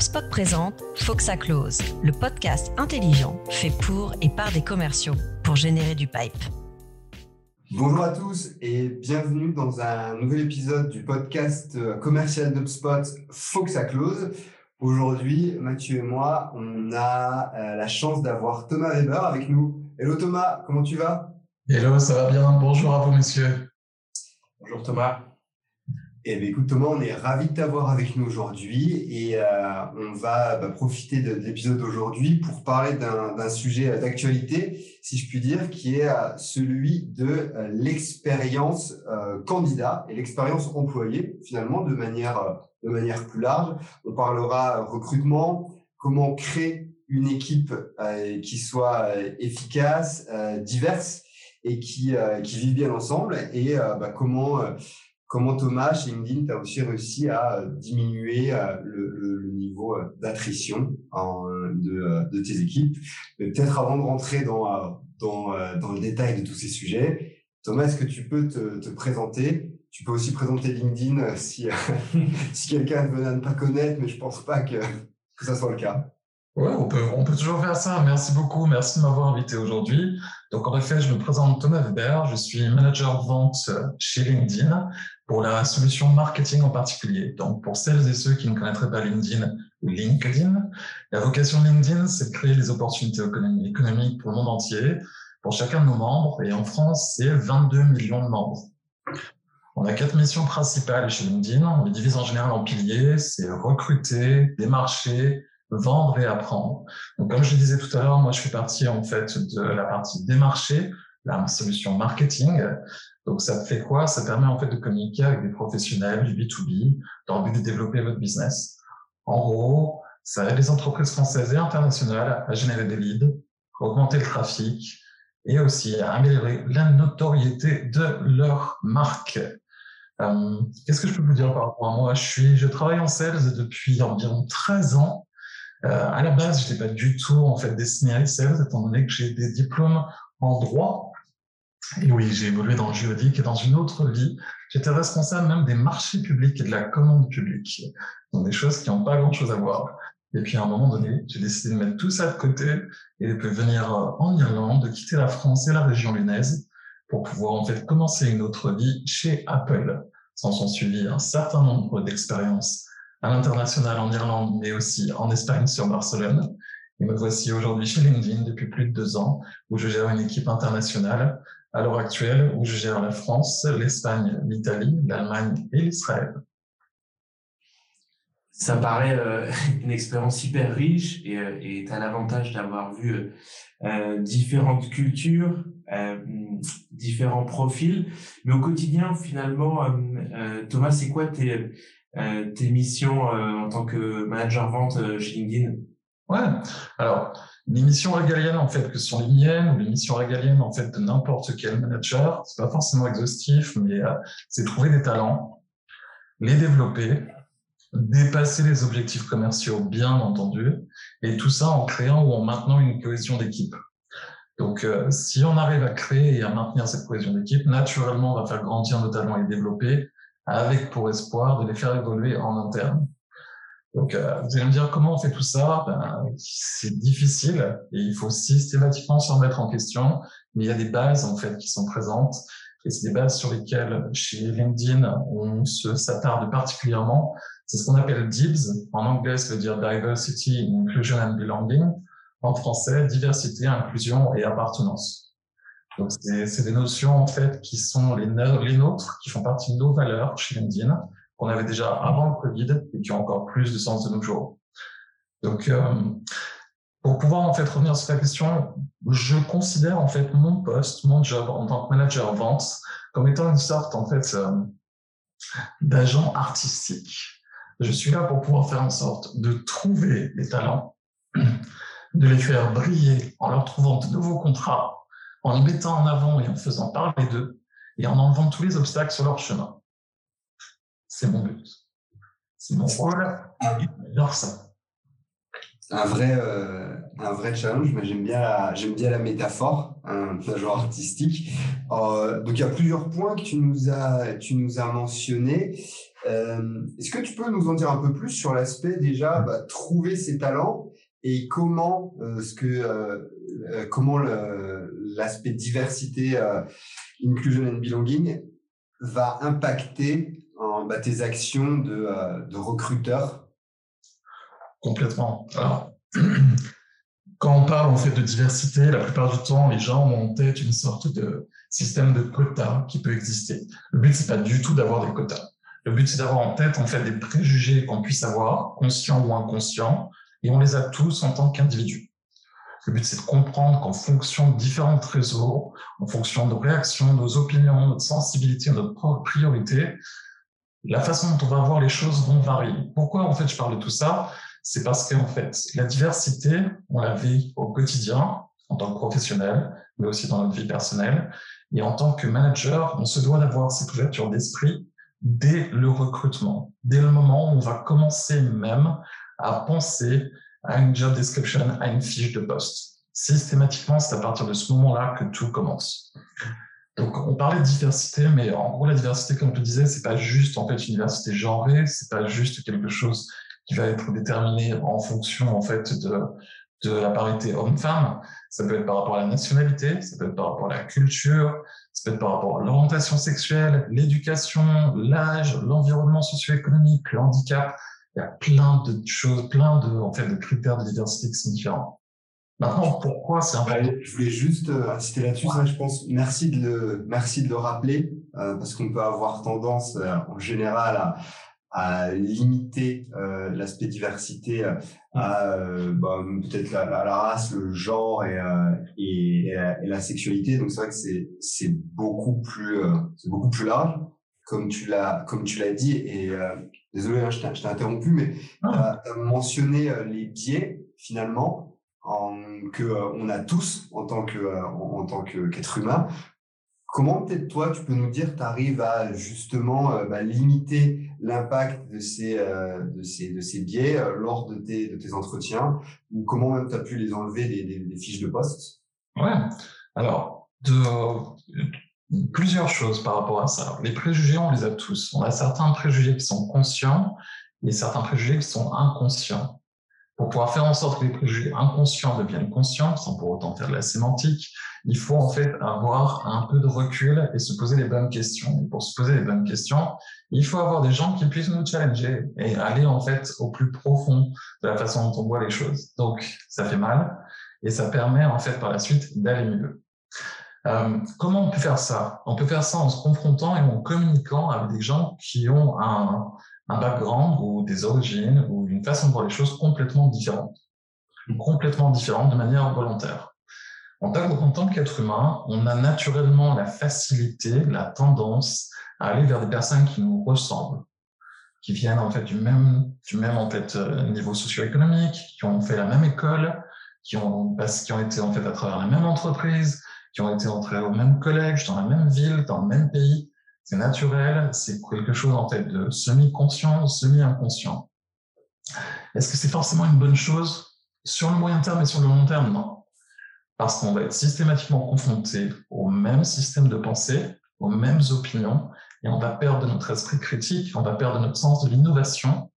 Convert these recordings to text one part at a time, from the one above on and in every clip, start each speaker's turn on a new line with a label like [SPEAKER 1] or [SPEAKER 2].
[SPEAKER 1] HubSpot présente Faut que ça close, le podcast intelligent fait pour et par des commerciaux pour générer du pipe.
[SPEAKER 2] Bonjour à tous et bienvenue dans un nouvel épisode du podcast euh, commercial d'HubSpot Faut que ça close. Aujourd'hui, Mathieu et moi, on a euh, la chance d'avoir Thomas Weber avec nous. Hello Thomas, comment tu vas?
[SPEAKER 3] Hello, ça va bien. Bonjour à vous, messieurs.
[SPEAKER 4] Bonjour Thomas.
[SPEAKER 2] Eh bien, écoute Thomas, on est ravi de t'avoir avec nous aujourd'hui et euh, on va bah, profiter de, l'épisode d'aujourd'hui pour parler d'un sujet d'actualité, si je puis dire, qui est euh, celui de euh, l'expérience candidat et l'expérience employée, finalement, de manière, de manière plus large. On parlera recrutement, comment créer une équipe qui soit efficace, diverse et qui, qui vit bien ensemble et bah, comment comment Thomas, chez LinkedIn, tu as aussi réussi à euh, diminuer euh, le, niveau euh, d'attrition de, tes équipes? Peut-être avant de rentrer dans, dans, le détail de tous ces sujets, Thomas, est-ce que tu peux te, présenter? Tu peux aussi présenter LinkedIn si, si quelqu'un venait à ne pas connaître, mais je ne pense pas que, que ça soit le cas.
[SPEAKER 3] Oui, on peut, on peut toujours faire ça. Merci beaucoup. Merci de m'avoir invité aujourd'hui. Donc, en effet, je me présente Thomas Weber. Je suis manager vente chez LinkedIn pour la solution marketing en particulier. Donc, pour celles et ceux qui ne connaîtraient pas LinkedIn ou LinkedIn, la vocation de LinkedIn, c'est de créer des opportunités économiques pour le monde entier, pour chacun de nos membres. Et en France, c'est 22 millions de membres. On a quatre missions principales chez LinkedIn. On les divise en général en piliers. C'est recruter, démarcher, vendre et apprendre. Donc, comme je le disais tout à l'heure, moi, je fais partie, en fait, de la partie démarcher, la solution marketing. Donc, ça fait quoi? Ça permet en fait de communiquer avec des professionnels du B2B dans le but de développer votre business. En gros, ça aide les entreprises françaises et internationales à générer des leads, augmenter le trafic et aussi à améliorer la notoriété de leur marque. Euh, Qu'est-ce que je peux vous dire par rapport à moi? Je, suis, je travaille en sales depuis environ 13 ans. Euh, à la base, je n'étais pas du tout en fait destiné à les sales, étant donné que j'ai des diplômes en droit et oui, j'ai évolué dans le juridique et dans une autre vie, j'étais responsable même des marchés publics et de la commande publique. Donc des choses qui n'ont pas grand-chose à voir. Et puis à un moment donné, j'ai décidé de mettre tout ça de côté et de venir euh, en Irlande, de quitter la France et la région lyonnaise pour pouvoir en fait commencer une autre vie chez Apple. S'en sont suivis un certain nombre d'expériences à l'international en Irlande, mais aussi en Espagne sur Barcelone. Et me voici aujourd'hui chez LinkedIn depuis plus de deux ans, où je gère une équipe internationale à l'heure actuelle où je gère la France, l'Espagne, l'Italie, l'Allemagne et l'Israël.
[SPEAKER 4] Ça paraît euh, une expérience hyper riche et tu as l'avantage d'avoir vu euh, différentes cultures, euh, différents profils. Mais au quotidien, finalement, Thomas, c'est quoi tes, tes missions en tant que manager vente chez LinkedIn?
[SPEAKER 3] Ouais, alors les missions régaliennes en fait que sont les miennes ou les missions régaliennes en fait de n'importe quel manager, c'est pas forcément exhaustif, mais euh, c'est trouver des talents, les développer, dépasser les objectifs commerciaux bien entendu, et tout ça en créant ou en maintenant une cohésion d'équipe. Donc, euh, si on arrive à créer et à maintenir cette cohésion d'équipe, naturellement, on va faire grandir nos talents et les développer, avec pour espoir de les faire évoluer en interne. Donc, euh, vous allez me dire comment on fait tout ça? Ben, C'est difficile et il faut systématiquement se remettre en question. Mais il y a des bases en fait qui sont présentes et c'est des bases sur lesquelles chez LinkedIn on se s'attarde particulièrement. C'est ce qu'on appelle DIBS. En anglais, ça veut dire Diversity, Inclusion and Belonging. En français, diversité, inclusion et appartenance. Donc, c'est des notions en fait qui sont les, les nôtres, qui font partie de nos valeurs chez LinkedIn qu'on avait déjà avant le Covid et qui ont encore plus de sens de nos jours. Donc, euh, pour pouvoir en fait revenir sur la question, je considère en fait mon poste, mon job en tant que manager vente comme étant une sorte en fait euh, d'agent artistique. Je suis là pour pouvoir faire en sorte de trouver les talents, de les faire briller en leur trouvant de nouveaux contrats, en les mettant en avant et en faisant parler d'eux, et en enlevant tous les obstacles sur leur chemin. C'est mon but. C'est mon rôle. J'adore ça.
[SPEAKER 2] un vrai, euh, un vrai challenge, mais j'aime bien, la, j'aime bien la métaphore, un genre artistique. Euh, donc, il y a plusieurs points que tu nous as, tu nous as mentionnés. Euh, est-ce que tu peux nous en dire un peu plus sur l'aspect déjà bah, trouver ses talents et comment ce que comment l'aspect diversité, inclusion and belonging va impacter en, bah, tes actions de, de recruteur
[SPEAKER 3] Complètement. Alors, quand on parle en fait de diversité, la plupart du temps, les gens ont en tête une sorte de système de quotas qui peut exister. Le but, c'est pas du tout d'avoir des quotas. Le but, c'est d'avoir en tête en fait des préjugés qu'on puisse avoir, conscients ou inconscients, et on les a tous en tant qu'individus. Le but, c'est de comprendre qu'en fonction de différentes réseaux, en fonction de nos réactions, nos opinions, notre sensibilité, notre priorité, la façon dont on va voir les choses vont varier. Pourquoi, en fait, je parle de tout ça? C'est parce qu'en fait, la diversité, on la vit au quotidien, en tant que professionnel, mais aussi dans notre vie personnelle. Et en tant que manager, on se doit d'avoir cette ouverture d'esprit dès le recrutement, dès le moment où on va commencer même à penser à une job description, à une fiche de poste. Systématiquement, c'est à partir de ce moment-là que tout commence. Donc, on parlait de diversité, mais en gros, la diversité, comme je le disais, c'est pas juste en fait une diversité genrée, c'est pas juste quelque chose qui va être déterminé en fonction en fait de de la parité homme-femme. Ça peut être par rapport à la nationalité, ça peut être par rapport à la culture, ça peut être par rapport à l'orientation sexuelle, l'éducation, l'âge, l'environnement socio-économique, le handicap. Il y a plein de choses, plein de, en fait, de critères de diversité qui sont différents. Maintenant, pourquoi c'est important
[SPEAKER 2] Je voulais juste euh, insister là-dessus. je pense. Merci de le, merci de le rappeler euh, parce qu'on peut avoir tendance, euh, en général, à, à limiter euh, l'aspect diversité à bah, peut-être la, la, race, le genre et, et, et, la, sexualité. Donc c'est vrai que c'est c'est beaucoup plus c'est beaucoup plus large comme tu l'as comme tu l'as dit et désolé hein, je t'ai interrompu mais ah. tu as mentionné les biais finalement en, que on a tous en tant que en, en tant qu'être humain Comment peut-être toi, tu peux nous dire, tu arrives à justement euh, bah, limiter l'impact de ces, euh, de ces, de ces biais euh, lors de tes, de tes entretiens? Ou comment même tu as pu les enlever des, fiches de poste?
[SPEAKER 3] Ouais, alors, plusieurs choses par rapport à ça. Les préjugés, on les a tous. On a certains préjugés qui sont conscients et certains préjugés qui sont inconscients. Pour pouvoir faire en sorte que les préjugés inconscients deviennent conscients, sans pour autant faire de la sémantique, il faut en fait avoir un peu de recul et se poser les bonnes questions. Et pour se poser les bonnes questions, il faut avoir des gens qui puissent nous challenger et aller en fait au plus profond de la façon dont on voit les choses. Donc, ça fait mal et ça permet en fait par la suite d'aller mieux. Euh, comment on peut faire ça? On peut faire ça en se confrontant et en communiquant avec des gens qui ont un, un background ou des origines ou une façon de voir les choses complètement différente. Complètement différente de manière volontaire. En tant qu'être humain, on a naturellement la facilité, la tendance à aller vers des personnes qui nous ressemblent, qui viennent en fait du même, du même en fait euh, niveau socio-économique, qui ont fait la même école, qui ont, qui ont été en fait à travers la même entreprise, qui ont été entrés au même collège, dans la même ville, dans le même pays, c'est naturel, c'est quelque chose en fait de semi-conscient, semi-inconscient. Est-ce que c'est forcément une bonne chose sur le moyen terme et sur le long terme? Non. Parce qu'on va être systématiquement confronté au même système de pensée, aux mêmes opinions, et on va perdre notre esprit critique, on va perdre notre sens de l'innovation.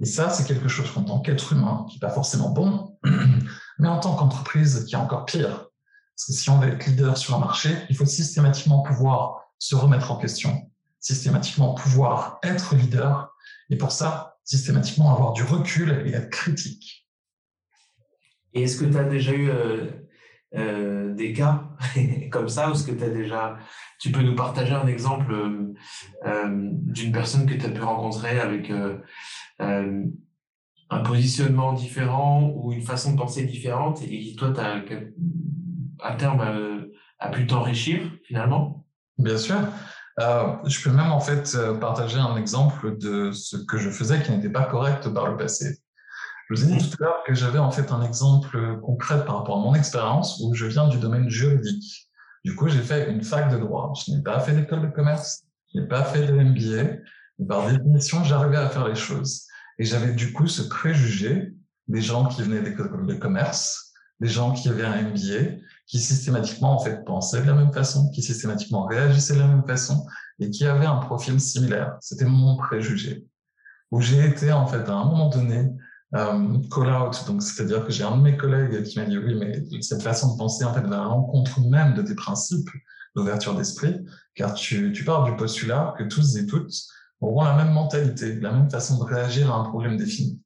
[SPEAKER 3] Et ça, c'est quelque chose qu'en tant qu'être humain, qui n'est pas forcément bon, mais en tant qu'entreprise, qui est encore pire. Parce que si on veut être leader sur un marché, il faut systématiquement pouvoir se remettre en question, systématiquement pouvoir être leader, et pour ça, systématiquement avoir du recul et être critique.
[SPEAKER 4] Et est-ce que tu as déjà eu euh, euh, des cas comme ça, ou est-ce que tu as déjà, tu peux nous partager un exemple euh, d'une personne que tu as pu rencontrer avec un positionnement différent ou une façon de penser différente et qui, toi, as, à terme, a pu t'enrichir finalement?
[SPEAKER 3] Bien sûr. Euh, je peux même en fait euh, partager un exemple de ce que je faisais qui n'était pas correct par le passé. Je vous ai dit tout à l'heure que j'avais en fait un exemple concret par rapport à mon expérience où je viens du domaine juridique. Du coup, j'ai fait une fac de droit. Je n'ai pas fait d'école de commerce, je n'ai pas fait de MBA. Et par définition, j'arrivais à faire les choses. Et j'avais du coup ce préjugé des gens qui venaient d'écoles de commerce, des gens qui avaient un MBA, qui systématiquement en fait pensaient de la même façon, qui systématiquement réagissaient de la même façon et qui avaient un profil similaire. C'était mon préjugé. Où j'ai été en fait à un moment donné euh, call out, donc c'est-à-dire que j'ai un de mes collègues qui m'a dit oui, mais cette façon de penser en fait va à l'encontre même de tes principes d'ouverture d'esprit, car tu, tu pars du postulat que tous et toutes auront la même mentalité, la même façon de réagir à un problème défini.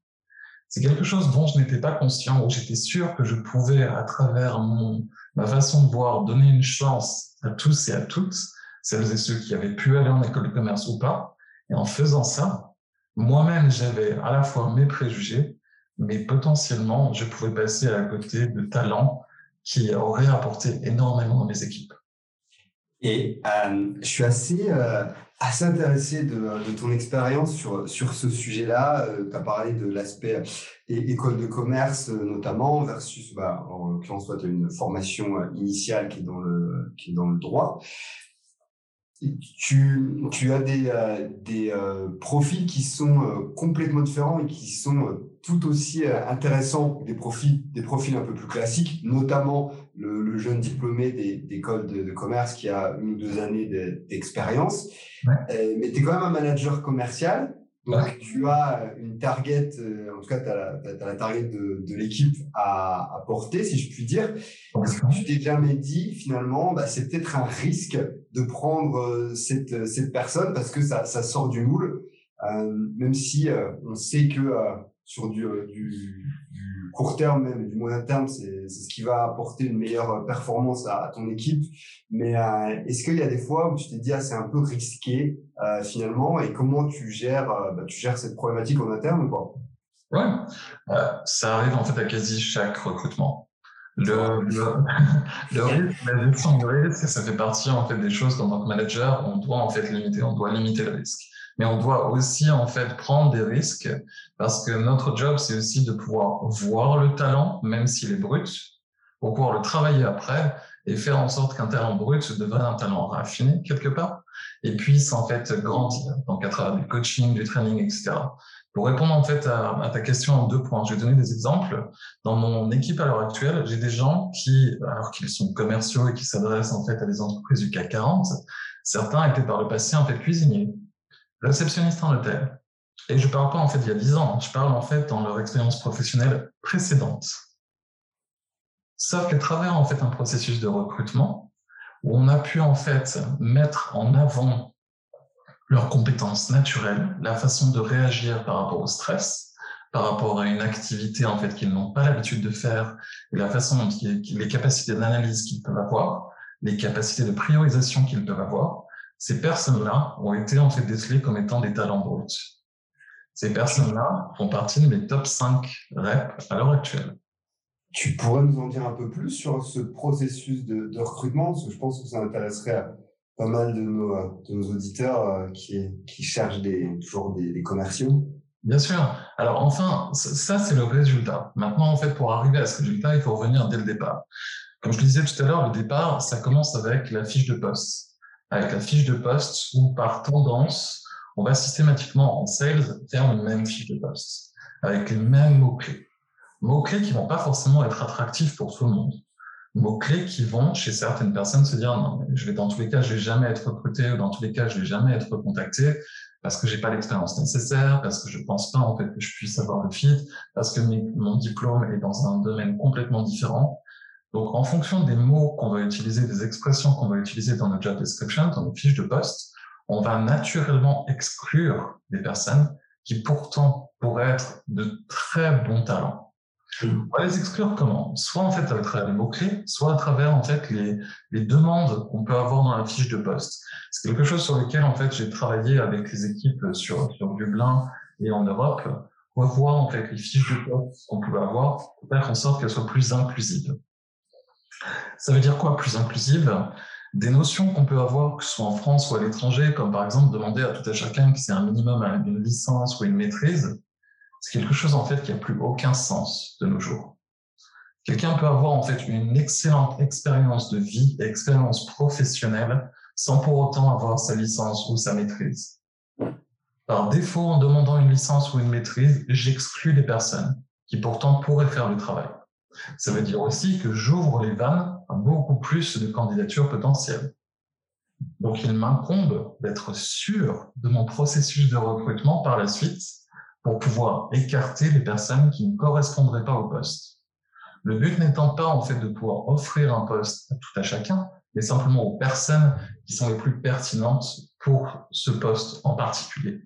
[SPEAKER 3] C'est quelque chose dont je n'étais pas conscient, où j'étais sûr que je pouvais, à travers mon, ma façon de voir, donner une chance à tous et à toutes, celles et ceux qui avaient pu aller en école de commerce ou pas. Et en faisant ça, moi-même, j'avais à la fois mes préjugés, mais potentiellement, je pouvais passer à côté de talents qui auraient apporté énormément à mes équipes.
[SPEAKER 2] Et euh, je suis assez, euh, assez intéressé de, ton expérience sur, sur ce sujet-là. Euh, tu as parlé de l'aspect école de commerce notamment versus, bah, en l'occurrence, toi, tu as une formation initiale qui est dans le, qui est dans le droit tu, tu as des, euh, des euh, profils qui sont euh, complètement différents et qui sont tout aussi intéressants des profils, des profils un peu plus classiques, notamment le, le jeune diplômé d'école de, de, commerce qui a une ou deux années d'expérience. mais tu es quand même un manager commercial. Donc, tu as une target, euh, en tout cas, tu as, la target de, de l'équipe à, à, porter, si je puis dire. Est-ce que tu t'es jamais dit, finalement, bah, c'est peut-être un risque de prendre euh, cette, cette personne parce que ça, ça sort du moule, euh, même si euh, on sait que sur du, du, court terme, même du moyen terme, c'est ce qui va apporter une meilleure performance à, ton équipe. Mais euh, est-ce qu'il y a des fois où tu t'es dit, ah, c'est un peu risqué euh, finalement, et comment tu gères, euh, bah, tu gères cette problématique en interne pas?
[SPEAKER 3] Ouais, ça arrive en fait à quasi chaque recrutement. Le, le, le risque, la gestion du risque, ça fait partie en fait des choses qu'en tant que manager, on doit en fait limiter, on doit limiter le risque mais on doit aussi en fait prendre des risques parce que notre job c'est aussi de pouvoir voir le talent même s'il est brut pour pouvoir le travailler après et faire en sorte qu'un talent brut devienne un talent raffiné quelque part et puisse en fait grandir donc à travers du coaching, du training, etc. Pour répondre en fait à, à, ta question en deux points, je vais donner des exemples. Dans mon équipe à l'heure actuelle, j'ai des gens qui, alors qu'ils sont commerciaux et qui s'adressent en fait à des entreprises du CAC 40, certains étaient par le passé en fait cuisiniers, réceptionniste en hôtel. Et je parle pas en fait il y a dix ans, je parle en fait dans leur expérience professionnelle précédente. Sauf qu'à travers en fait un processus de recrutement où on a pu en fait mettre en avant leurs compétences naturelles, la façon de réagir par rapport au stress, par rapport à une activité en fait qu'ils n'ont pas l'habitude de faire, et la façon dont les capacités d'analyse qu'ils peuvent avoir, les capacités de priorisation qu'ils peuvent avoir, ces personnes-là ont été en fait décelées comme étant des talents bruts. Ces personnes-là font partie de mes top 5 reps à l'heure actuelle.
[SPEAKER 2] Tu pourrais nous en dire un peu plus sur ce processus de, de recrutement? Parce que je pense que ça intéresserait pas mal de nos, de nos auditeurs euh, qui, qui cherchent des, toujours des, des commerciaux.
[SPEAKER 3] Bien sûr. Alors enfin, ça c'est le résultat. Maintenant, en fait, pour arriver à ce résultat, il faut revenir dès le départ. Comme je le disais tout à l'heure, le départ, ça commence avec la fiche de poste avec la fiche de poste où par tendance, on va systématiquement en sales faire une même fiche de poste avec les mêmes mots-clés. Mots-clés qui vont pas forcément être attractifs pour tout le monde. Mots-clés qui vont, chez certaines personnes, se dire non, je vais dans tous les cas, je vais jamais être recruté ou dans tous les cas, je vais jamais être contacté parce que j'ai pas l'expérience nécessaire, parce que je pense pas en fait que je puisse avoir le fit, parce que mon diplôme est dans un domaine complètement différent. Donc, en fonction des mots qu'on va utiliser, des expressions qu'on va utiliser dans notre job description, dans nos fiches de poste, on va naturellement exclure des personnes qui pourtant pourraient être de très bons talents. On va les exclure comment? Soit en fait à travers les mots-clés, soit à travers en fait les, les demandes qu'on peut avoir dans la fiche de poste. C'est quelque chose sur lequel en fait j'ai travaillé avec les équipes sur, sur Dublin et en Europe, revoir en fait les fiches de poste qu'on pouvait avoir pour faire en sorte qu'elles soient plus inclusives. Ça veut dire quoi plus inclusive? Des notions qu'on peut avoir, que ce soit en France ou à l'étranger, comme par exemple demander à tout à chacun qui c'est un minimum une licence ou une maîtrise, c'est quelque chose en fait qui a plus aucun sens de nos jours. Quelqu'un peut avoir en fait une excellente expérience de vie et expérience professionnelle sans pour autant avoir sa licence ou sa maîtrise. Par défaut, en demandant une licence ou une maîtrise, j'exclus des personnes qui pourtant pourraient faire le travail. Ça veut dire aussi que j'ouvre les vannes à beaucoup plus de candidatures potentielles. Donc, il m'incombe d'être sûr de mon processus de recrutement par la suite pour pouvoir écarter les personnes qui ne correspondraient pas au poste. Le but n'étant pas, en fait, de pouvoir offrir un poste à tout à chacun, mais simplement aux personnes qui sont les plus pertinentes pour ce poste en particulier.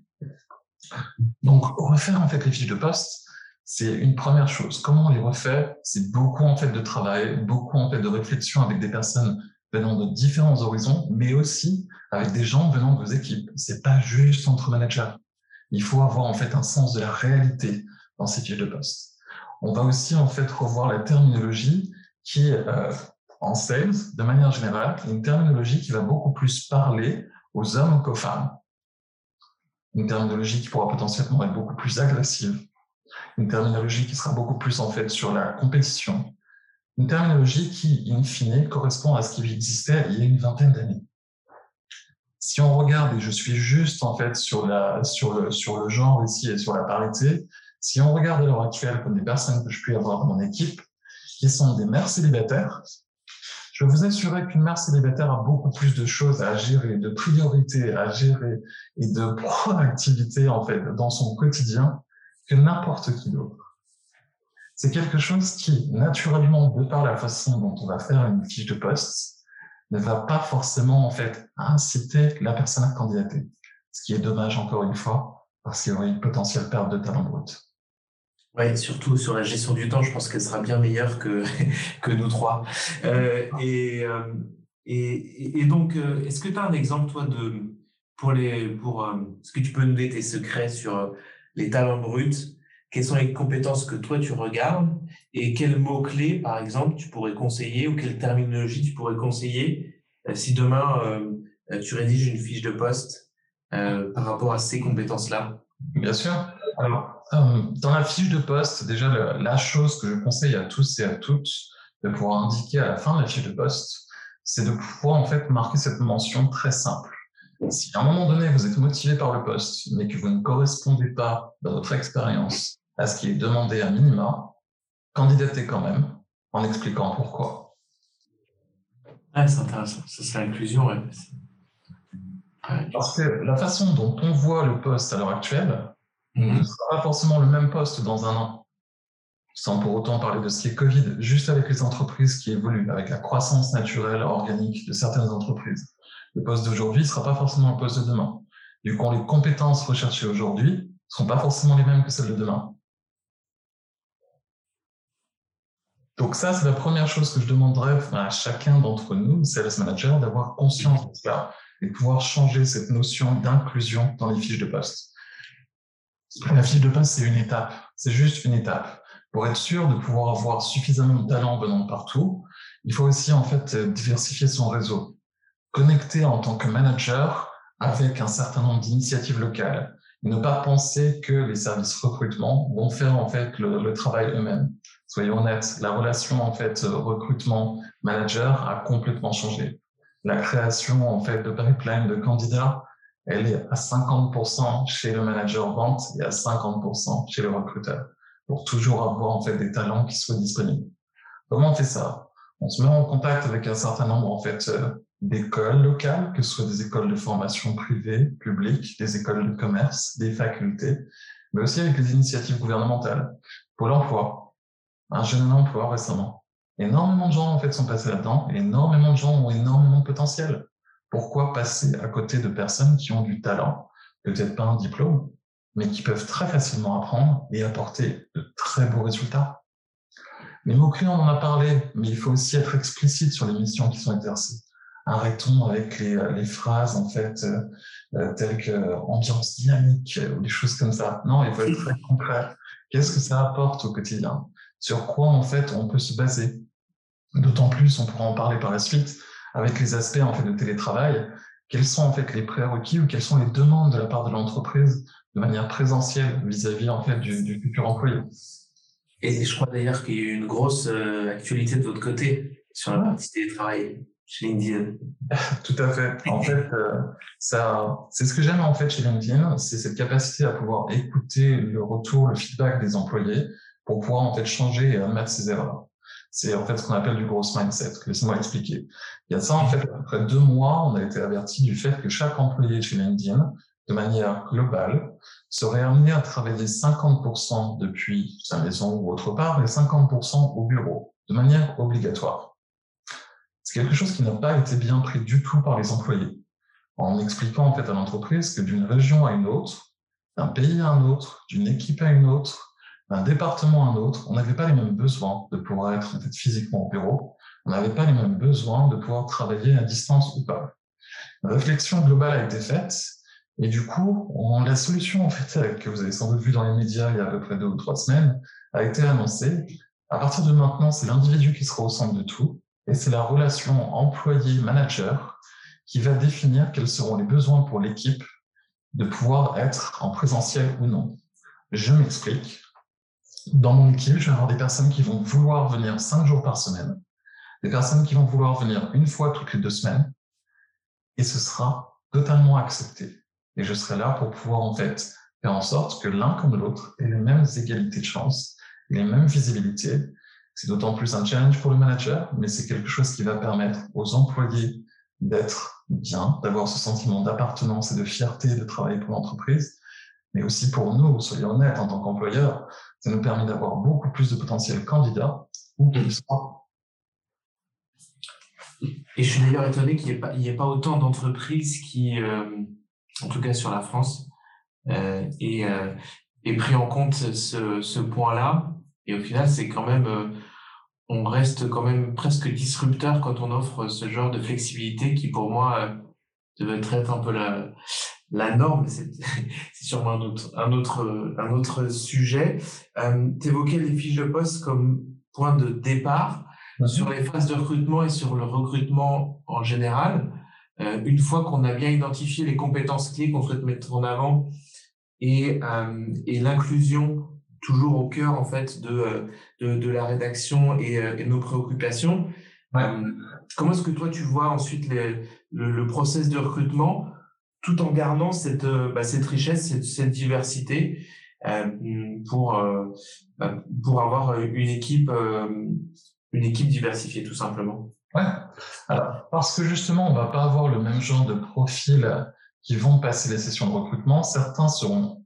[SPEAKER 3] Donc, refaire, en fait, les fiches de poste, c'est une première chose. Comment on les refait? C'est beaucoup, en fait, de travail, beaucoup, en fait, de réflexion avec des personnes venant de différents horizons, mais aussi avec des gens venant de vos équipes. C'est pas juste entre managers. Il faut avoir en fait un sens de la réalité dans ces fiches de poste. On va aussi en fait revoir la terminologie qui, euh, en sales, de manière générale, une terminologie qui va beaucoup plus parler aux hommes qu'aux femmes. Une terminologie qui pourra potentiellement être beaucoup plus agressive. Une terminologie qui sera beaucoup plus en fait sur la compétition, une terminologie qui, in fine, correspond à ce qui existait il y a une vingtaine d'années. Si on regarde, et je suis juste en fait sur, la, sur, le, sur le genre ici et sur la parité, si on regarde à l'heure actuelle comme des personnes que je puis avoir dans mon équipe, qui sont des mères célibataires, je vous assurer qu'une mère célibataire a beaucoup plus de choses à gérer, de priorités à gérer et de proactivité en fait dans son quotidien que n'importe qui d'autre c'est quelque chose qui, naturellement, de par la façon dont on va faire une fiche de poste, ne va pas forcément, en fait, inciter la personne à candidater. Ce qui est dommage, encore une fois, parce qu'il y aurait une potentielle perte de talent brut.
[SPEAKER 4] Oui, surtout sur la gestion du temps, je pense qu'elle sera bien meilleure que, que nous trois. Euh, et, euh, et, et, donc, euh, est-ce que tu as un exemple, toi, de, pour les, pour, est-ce que tu peux nous donner tes secrets sur les talents bruts quelles sont les compétences que toi tu regardes et quels mots-clés, par exemple, tu pourrais conseiller ou quelle terminologie tu pourrais conseiller euh, si demain euh, tu rédiges une fiche de poste euh, par rapport à ces compétences-là?
[SPEAKER 3] Bien sûr. Alors, dans la fiche de poste, déjà, la, chose que je conseille à tous et à toutes de pouvoir indiquer à la fin de la fiche de poste, c'est de pouvoir en fait marquer cette mention très simple. Si à un moment donné vous êtes motivé par le poste, mais que vous ne correspondez pas dans votre expérience à ce qui est demandé à minima, candidatez quand même en expliquant pourquoi.
[SPEAKER 4] Ah, c'est intéressant. C'est l'inclusion, ouais.
[SPEAKER 3] Parce que la façon dont on voit le poste à l'heure actuelle mhm. ne sera pas forcément le même poste dans un an. Sans pour autant parler de ce qui est Covid, juste avec les entreprises qui évoluent, avec la croissance naturelle, organique de certaines entreprises. Le poste d'aujourd'hui ne sera pas forcément le poste de demain. Du coup, les compétences recherchées aujourd'hui ne seront pas forcément les mêmes que celles de demain. Donc ça, c'est la première chose que je demanderais à chacun d'entre nous, sales managers, d'avoir conscience de cela et de pouvoir changer cette notion d'inclusion dans les fiches de poste. La fiche de poste, c'est une étape, c'est juste une étape. Pour être sûr de pouvoir avoir suffisamment de talent venant de partout, il faut aussi en fait diversifier son réseau, connecter en tant que manager avec un certain nombre d'initiatives locales, ne pas penser que les services recrutement vont faire en fait le, travail eux-mêmes soyons honnêtes, la relation en fait recrutement manager a complètement changé. La création en fait de pipeline de candidats, elle est à 50% chez le manager vente et à 50% chez le recruteur pour toujours avoir en fait des talents qui soient disponibles. Comment on fait ça? On se met en contact avec un certain nombre en fait euh, d'écoles locales, que ce soit des écoles de formation privées, publiques, des écoles de commerce, des facultés, mais aussi avec les initiatives gouvernementales. Pour l'emploi, un jeune emploi récemment. Énormément de gens en fait sont passés là-dedans énormément de gens ont énormément de potentiel. Pourquoi passer à côté de personnes qui ont du talent, peut-être pas un diplôme, mais qui peuvent très facilement apprendre et apporter de très beaux résultats? Les mots-clés, on en a parlé, mais il faut aussi être explicite sur les missions qui sont exercées. Arrêtons avec les, les phrases en fait euh, euh telles que euh, ambiance dynamique ou des choses comme ça. Non, il faut être très concret. Qu'est-ce que ça apporte au quotidien? Sur quoi en fait on peut se baser? D'autant plus, on pourra en parler par la suite, avec les aspects en fait de télétravail, quels sont en fait les prérequis ou quelles sont les demandes de la part de l'entreprise de manière présentielle vis-à-vis en fait du, futur employé?
[SPEAKER 4] Et je crois d'ailleurs qu'il y a eu une grosse euh, actualité de votre côté sur la partie télétravail chez LinkedIn.
[SPEAKER 3] Tout à fait. En fait, euh, ça, c'est ce que j'aime en fait chez LinkedIn, c'est cette capacité à pouvoir écouter le retour, le feedback des employés pour pouvoir en fait changer et admettre ses erreurs. C'est en fait ce qu'on appelle du growth mindset. Laissez-moi expliquer. Il y a ça en fait après deux mois, on a été averti du fait que chaque employé chez LinkedIn, de manière globale, serait amené à travailler 50% depuis sa maison ou autre part et 50% au bureau, de manière obligatoire. Quelque chose qui n'a pas été bien pris du tout par les employés, en expliquant en fait à l'entreprise que d'une région à une autre, d'un pays à un autre, d'une équipe à une autre, d'un département à un autre, on n'avait pas les mêmes besoins de pouvoir être en fait, physiquement au bureau, on n'avait pas les mêmes besoins de pouvoir travailler à distance ou pas. Une réflexion globale a été faite et du coup, la solution en fait que vous avez sans doute vu dans les médias il y a à peu près deux ou trois semaines a été annoncée. À partir de maintenant, c'est l'individu qui sera au centre de tout et c'est la relation employé-manager qui va définir quels seront les besoins pour l'équipe de pouvoir être en présentiel ou non. Je m'explique. Dans mon équipe, je vais avoir des personnes qui vont vouloir venir cinq jours par semaine, des personnes qui vont vouloir venir une fois toutes les deux semaines, et ce sera totalement accepté. Et je serai là pour pouvoir en fait faire en sorte que l'un comme l'autre ait les mêmes égalités de chance, les mêmes visibilités. C'est d'autant plus un challenge pour le manager, mais c'est quelque chose qui va permettre aux employés d'être bien, d'avoir ce sentiment d'appartenance et de fierté de travailler pour l'entreprise, mais aussi pour nous, soyons honnêtes, en tant qu'employeurs, ça nous permet d'avoir beaucoup plus de potentiels candidats où qu'ils soient.
[SPEAKER 4] Et je suis d'ailleurs étonné qu'il n'y ait, pas autant d'entreprises qui, euh, en tout cas sur la France, euh, aient, euh, pris en compte ce, point-là. Et au final, c'est quand même euh, on reste quand même presque disrupteur quand on offre ce genre de flexibilité qui, pour moi, euh, devait être un peu la, la norme. C'est sûrement un autre, un autre, un autre sujet. Euh, tu évoquais les fiches de poste comme point de départ mhm. sur les phases de recrutement et sur le recrutement en général. Euh, une fois qu'on a bien identifié les compétences clés qu'on souhaite mettre en avant et, euh, et l'inclusion toujours au cœur en fait de, euh, de, de la rédaction et, euh, et nos préoccupations. Euh, comment est-ce que toi tu vois ensuite les, le, le, process de recrutement tout en gardant cette, bah, cette richesse, cette, cette diversité euh, pour, bah, pour avoir une équipe, une équipe diversifiée tout simplement?
[SPEAKER 3] Ouais, alors parce que justement on va pas avoir le même genre de profil qui vont passer les sessions de recrutement. Certains seront,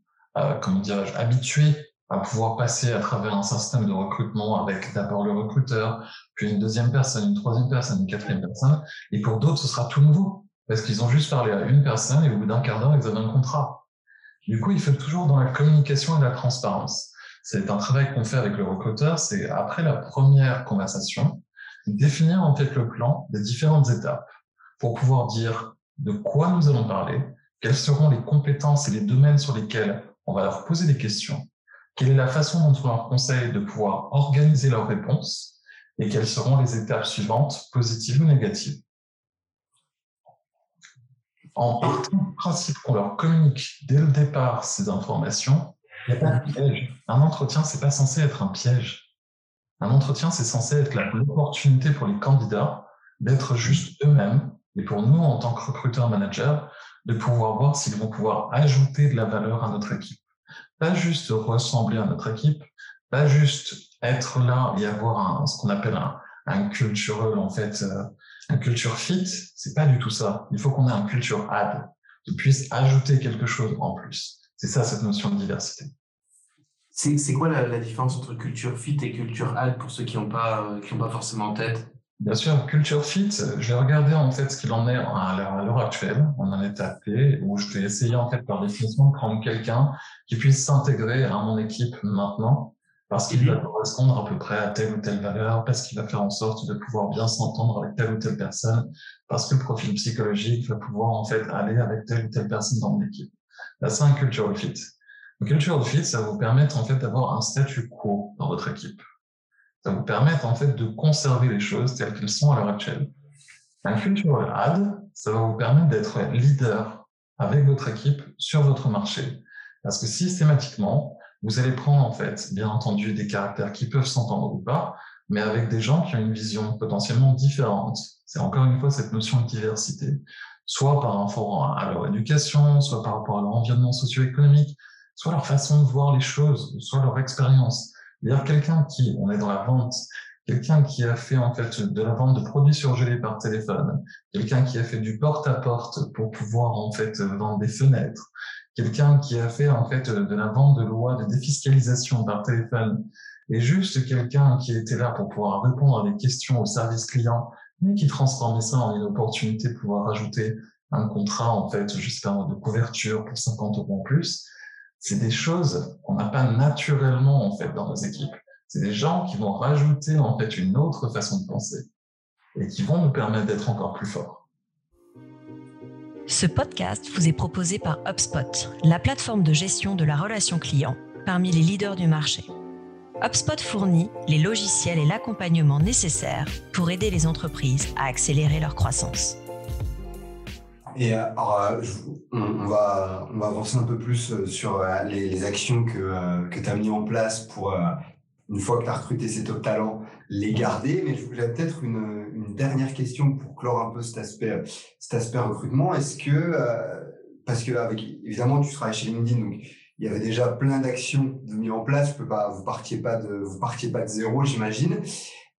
[SPEAKER 3] comment dirais-je, habitués à pouvoir passer à travers un système de recrutement avec d'abord le recruteur, puis une deuxième personne, une troisième personne, une quatrième personne. Et pour d'autres, ce sera tout nouveau parce qu'ils ont juste parlé à une personne et au bout d'un quart d'heure, ils avaient un contrat. Du coup, il faut toujours dans la communication et la transparence. C'est un travail qu'on fait avec le recruteur. C'est après la première conversation, définir en fait le plan des différentes étapes pour pouvoir dire de quoi nous allons parler, quelles seront les compétences et les domaines sur lesquels on va leur poser des questions, quelle est la façon dont on leur conseille de pouvoir organiser leurs réponses et quelles seront les étapes suivantes, positives ou négatives. En partant du principe qu'on leur communique dès le départ ces informations, il n'y a pas de piège. Un entretien, c'est pas censé être un piège. Un entretien, c'est censé être l'opportunité pour les candidats d'être juste eux-mêmes et pour nous, en tant que recruteurs-managers, de pouvoir voir s'ils vont pouvoir ajouter de la valeur à notre équipe pas juste ressembler à notre équipe, pas juste être là et avoir ce qu'on appelle un, cultural, en fait, euh, un culture fit, c'est pas du tout ça. Il faut qu'on ait un culture add, qui puisse ajouter quelque chose en plus. C'est ça, cette notion de diversité.
[SPEAKER 4] C'est quoi la, différence entre culture fit et culture add pour ceux qui n'ont euh, qui pas forcément en tête?
[SPEAKER 3] Bien sûr, Culture Fit, je vais regarder en fait ce qu'il en est à l'heure actuelle. On en est tapé, où je vais essayer en fait par définition de prendre quelqu'un qui puisse s'intégrer à mon équipe maintenant, parce qu'il va correspondre à peu près à telle ou telle valeur, parce qu'il va faire en sorte de pouvoir bien s'entendre avec telle ou telle personne, parce que le profil psychologique va pouvoir en fait aller avec telle ou telle personne dans mon équipe. Là, c'est un Culture Fit. Culture Fit, ça va vous permettre en fait d'avoir un statu quo dans votre équipe ça vous permet en fait de conserver les choses telles qu'elles sont à l'heure actuelle. Un cultural ad, ça va vous permettre d'être leader avec votre équipe sur votre marché. Parce que systématiquement, vous allez prendre en fait, bien entendu, des caractères qui peuvent s'entendre ou pas, mais avec des gens qui ont une vision potentiellement différente. C'est encore une fois cette notion de diversité, soit par rapport à leur éducation, soit par rapport à leur environnement socio-économique, soit leur façon de voir les choses, soit leur expérience. Dire quelqu'un qui, on est dans la vente, quelqu'un qui a fait en fait de la vente de produits surgelés par téléphone, quelqu'un qui a fait du porte-à-porte pour pouvoir en fait vendre des fenêtres, quelqu'un qui a fait en fait de la vente de loi de défiscalisation par téléphone, et juste quelqu'un qui était là pour pouvoir répondre à des questions au service client, mais qui transformait ça en une opportunité de pouvoir rajouter un contrat en fait, je sais pas, de couverture pour 50 euros en plus. C'est des choses qu'on n'a pas naturellement en fait dans nos équipes. C'est des gens qui vont rajouter une autre façon de penser et qui vont nous permettre d'être encore plus forts.
[SPEAKER 1] Ce podcast vous est proposé par HubSpot, la plateforme de gestion de la relation client parmi les leaders du marché. HubSpot fournit les logiciels et l'accompagnement nécessaires pour aider les entreprises à accélérer leur croissance.
[SPEAKER 2] Et euh, euh, on, va, on va avancer un peu plus euh, sur les, actions que, que tu as mis en place pour une fois que tu as recruté ces top talents, les garder. Mais j'avais peut-être une, une, dernière question pour clore un peu cet aspect, cet aspect recrutement. Est-ce que, parce que évidemment, tu travailles chez LinkedIn, donc il y avait déjà plein d'actions de mis en place. Vous pas, vous partiez partiez pas de zéro, j'imagine.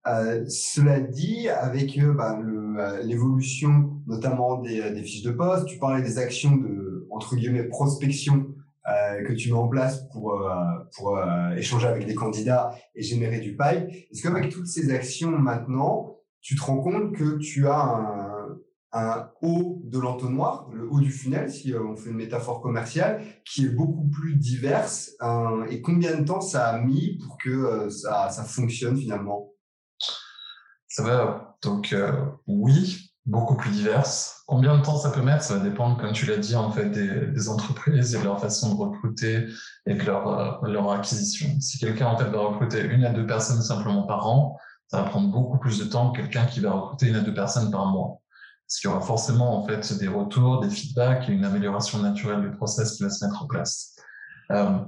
[SPEAKER 2] Euh, cela dit, avec euh, bah, euh, l'évolution notamment des, des, fiches de poste, tu parlais des actions de entre guillemets prospection euh, que tu mets en place pour, euh, pour échanger avec des candidats et générer du pipe. Est-ce qu'avec toutes ces actions maintenant, tu te rends compte que tu as un, un haut de l'entonnoir, le haut du funnel, si on fait une métaphore commerciale, qui est beaucoup plus diverse et combien de temps ça a mis pour que ça, ça fonctionne finalement?
[SPEAKER 3] Ça va, donc oui, beaucoup plus diverses. Combien de temps ça peut mettre Ça va dépendre, comme tu l'as dit, en fait, des, des, entreprises et de leur façon de recruter et de leur, euh, leur acquisition. Si quelqu'un en fait va recruter une à deux personnes simplement par an, ça va prendre beaucoup plus de temps que quelqu'un qui va recruter une à deux personnes par mois. Parce qu'il y aura forcément en fait des retours, des feedbacks et une amélioration naturelle du process qui va se mettre en place. Euh,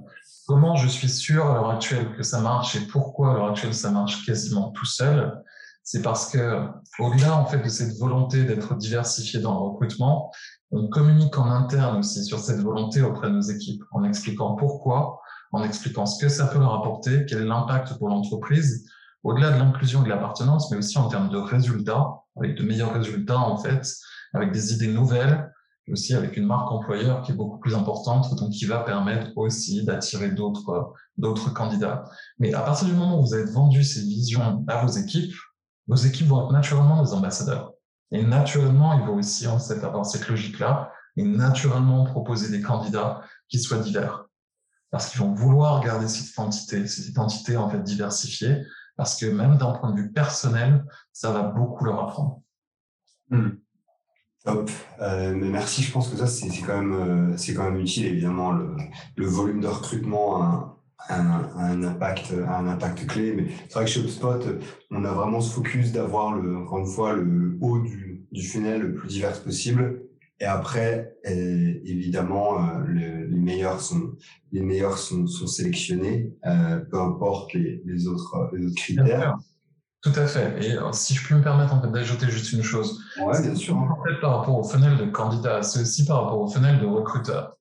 [SPEAKER 3] comment je suis sûr à l'heure actuelle que ça marche et pourquoi à l'heure actuelle ça marche quasiment tout seul? C'est parce que au-delà en fait de cette volonté d'être diversifié dans le recrutement, on communique en interne aussi sur cette volonté auprès de nos équipes, en expliquant pourquoi, en expliquant ce que ça peut leur apporter, quel est l'impact pour l'entreprise, au-delà de l'inclusion et de l'appartenance, mais aussi en termes de résultats, avec de meilleurs résultats en fait, avec des idées nouvelles, et aussi avec une marque employeur qui est beaucoup plus importante, donc qui va permettre aussi d'attirer d'autres d'autres candidats. Mais à partir du moment où vous avez vendu ces visions à vos équipes, vos équipes vont être naturellement des ambassadeurs. Et naturellement, ils vont aussi avoir cette logique-là et naturellement proposer des candidats qui soient divers. Parce qu'ils vont vouloir garder cette identité, cette identité en fait diversifiée, parce que même d'un point de vue personnel, ça va beaucoup leur apprendre.
[SPEAKER 2] Mais merci. Je pense que ça, c'est quand même, euh, quand même utile. Évidemment, le, le volume de recrutement hein, un, un, impact, un impact clé. Mais c'est vrai que chez HubSpot, on a vraiment ce focus d'avoir, le, encore une fois, le haut du, du funnel le plus divers possible. Et après, évidemment, euh, les meilleurs sont les meilleurs sont, sont sélectionnés, euh, peu importe les, les, autres, les autres critères.
[SPEAKER 3] Tout à fait. Et euh, si je peux me permettre en fait, d'ajouter juste une chose,
[SPEAKER 2] ouais, bien sûr.
[SPEAKER 3] En fait, par rapport au funnel de candidats, c'est aussi par rapport au funnel de recruteurs.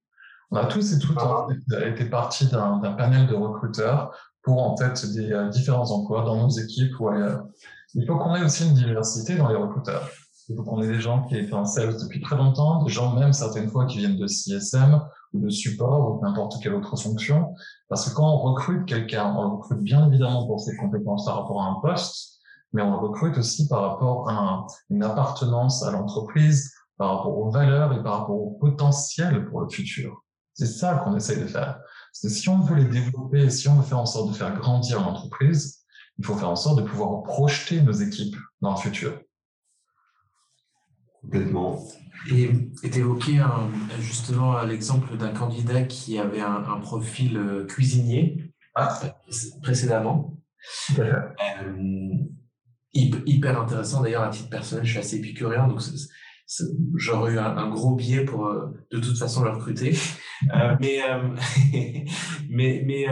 [SPEAKER 3] On a tous et toutes en fait, été partis d'un panel de recruteurs pour en fait des euh, différents emplois dans nos équipes ou ailleurs. Il faut qu'on ait aussi une diversité dans les recruteurs. Il faut qu'on ait des gens qui aient fait un sales depuis très longtemps, des gens même certaines fois qui viennent de CSM ou de support ou n'importe quelle autre fonction. Parce que quand on recrute quelqu'un, on le recrute bien évidemment pour ses compétences par rapport à un poste, mais on le recrute aussi par rapport à une appartenance à l'entreprise, par rapport aux valeurs et par rapport au potentiel pour le futur. C'est ça qu'on essaye de faire. Parce que si on veut les développer, si on veut faire en sorte de faire grandir l'entreprise, il faut faire en sorte de pouvoir projeter nos équipes dans le futur.
[SPEAKER 2] Complètement.
[SPEAKER 4] Et évoqué justement l'exemple d'un candidat qui avait un, profil euh, cuisinier ah. précédemment. Euh, hyper intéressant d'ailleurs à titre personnel, je suis assez épicurien, donc j'aurais eu un, gros billet pour euh, de toute façon le recruter. Euh, mais euh, mais mais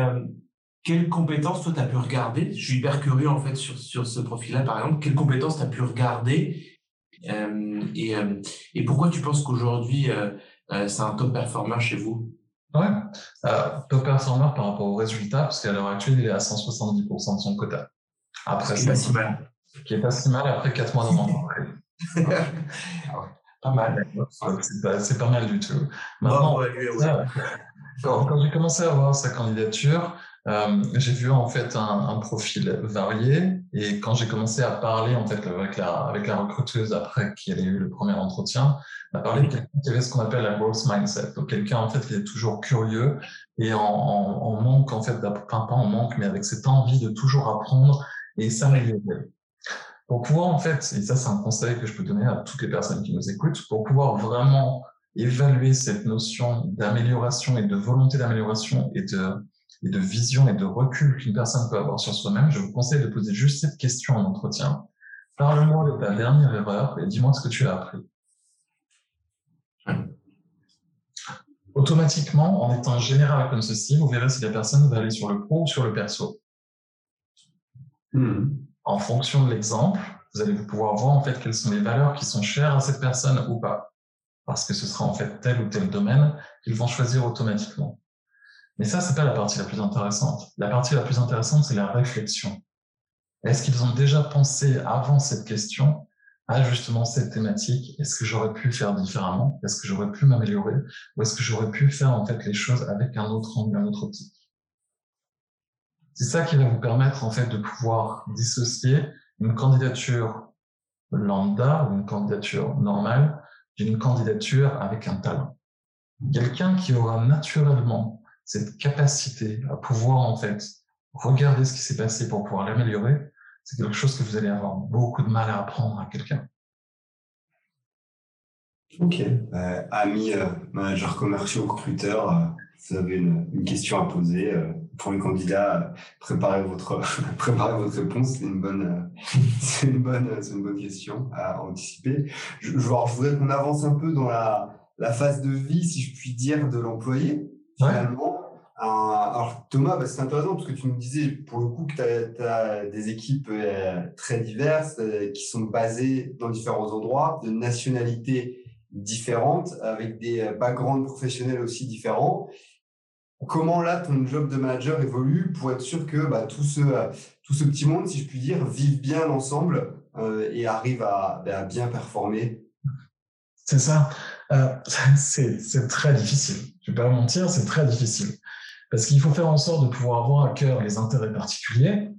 [SPEAKER 4] quelles compétences toi tu as pu regarder? Je suis hyper curieux en fait sur sur ce profil-là par exemple. Quelles compétences tu as pu regarder? Et et pourquoi tu penses qu'aujourd'hui c'est un top performer chez vous?
[SPEAKER 3] Ouais, top performer par rapport au résultat, parce qu'à l'heure actuelle, il est à 170% de son quota.
[SPEAKER 4] Après, c'est pas si mal.
[SPEAKER 3] Qui est pas si mal après 4 mois rencontre.
[SPEAKER 4] pas mal.
[SPEAKER 3] C'est pas, mal du tout. Maintenant, quand, j'ai commencé à voir sa candidature, euh, j'ai vu en fait un, profil varié et quand j'ai commencé à parler en fait avec la, avec la recruteuse après qu'il ait eu le premier entretien, on a parlé de quelqu'un qui avait ce qu'on appelle la growth mindset, donc quelqu'un en fait qui est toujours curieux et en, en, manque en fait, enfin pas en manque, mais avec cette envie de toujours apprendre et s'améliorer. Pour pouvoir en fait, et ça c'est un conseil que je peux donner à toutes les personnes qui nous écoutent, pour pouvoir vraiment évaluer cette notion d'amélioration et de volonté d'amélioration et de vision et de recul qu'une personne peut avoir sur soi-même, je vous conseille de poser juste cette question en entretien. Parle-moi de ta dernière erreur et dis-moi ce que tu as appris. Automatiquement, en étant général comme ceci, vous verrez si la personne va aller sur le pro ou sur le perso. Hmm. En fonction de l'exemple, vous allez pouvoir voir en fait quelles sont les valeurs qui sont chères à cette personne ou pas. Parce que ce sera en fait tel ou tel domaine qu'ils vont choisir automatiquement. Mais ça, c'est pas la partie la plus intéressante. La partie la plus intéressante, c'est la réflexion. Est-ce qu'ils ont déjà pensé avant cette question à justement cette thématique? Est-ce que j'aurais pu faire différemment? Est-ce que j'aurais pu m'améliorer? Ou est-ce que j'aurais pu faire en fait les choses avec un autre angle, un autre optique? C'est ça qui va vous permettre en fait de pouvoir dissocier une candidature lambda ou une candidature normale d'une candidature avec un talent. Quelqu'un qui aura naturellement cette capacité à pouvoir en fait regarder ce qui s'est passé pour pouvoir l'améliorer, c'est quelque chose que vous allez avoir beaucoup de mal à apprendre à quelqu'un.
[SPEAKER 2] Ok. Euh, amis euh, managers commerciaux, recruteurs, euh, vous avez une, question à poser pour les candidats. Préparez votre préparez votre réponse. C'est une bonne c'est une bonne c'est une bonne question à anticiper. Je, je, voudrais qu'on avance un peu dans la la phase de vie, si je puis dire, de l'employé. Finalement, alors Thomas, bah, c'est intéressant parce que tu nous disais pour le coup que tu as, des équipes euh, très diverses euh, qui sont basées dans différents endroits, de nationalités différentes, avec des euh, backgrounds professionnels aussi différents. Comment là ton job de manager évolue pour être sûr que bah, tout, ce, tout ce petit monde, si je puis dire, vive bien ensemble et arrive à, bah, à bien performer?
[SPEAKER 3] C'est ça. c'est très difficile. Je ne vais pas mentir, c'est très difficile. Parce qu'il faut faire en sorte de pouvoir avoir à cœur les intérêts particuliers,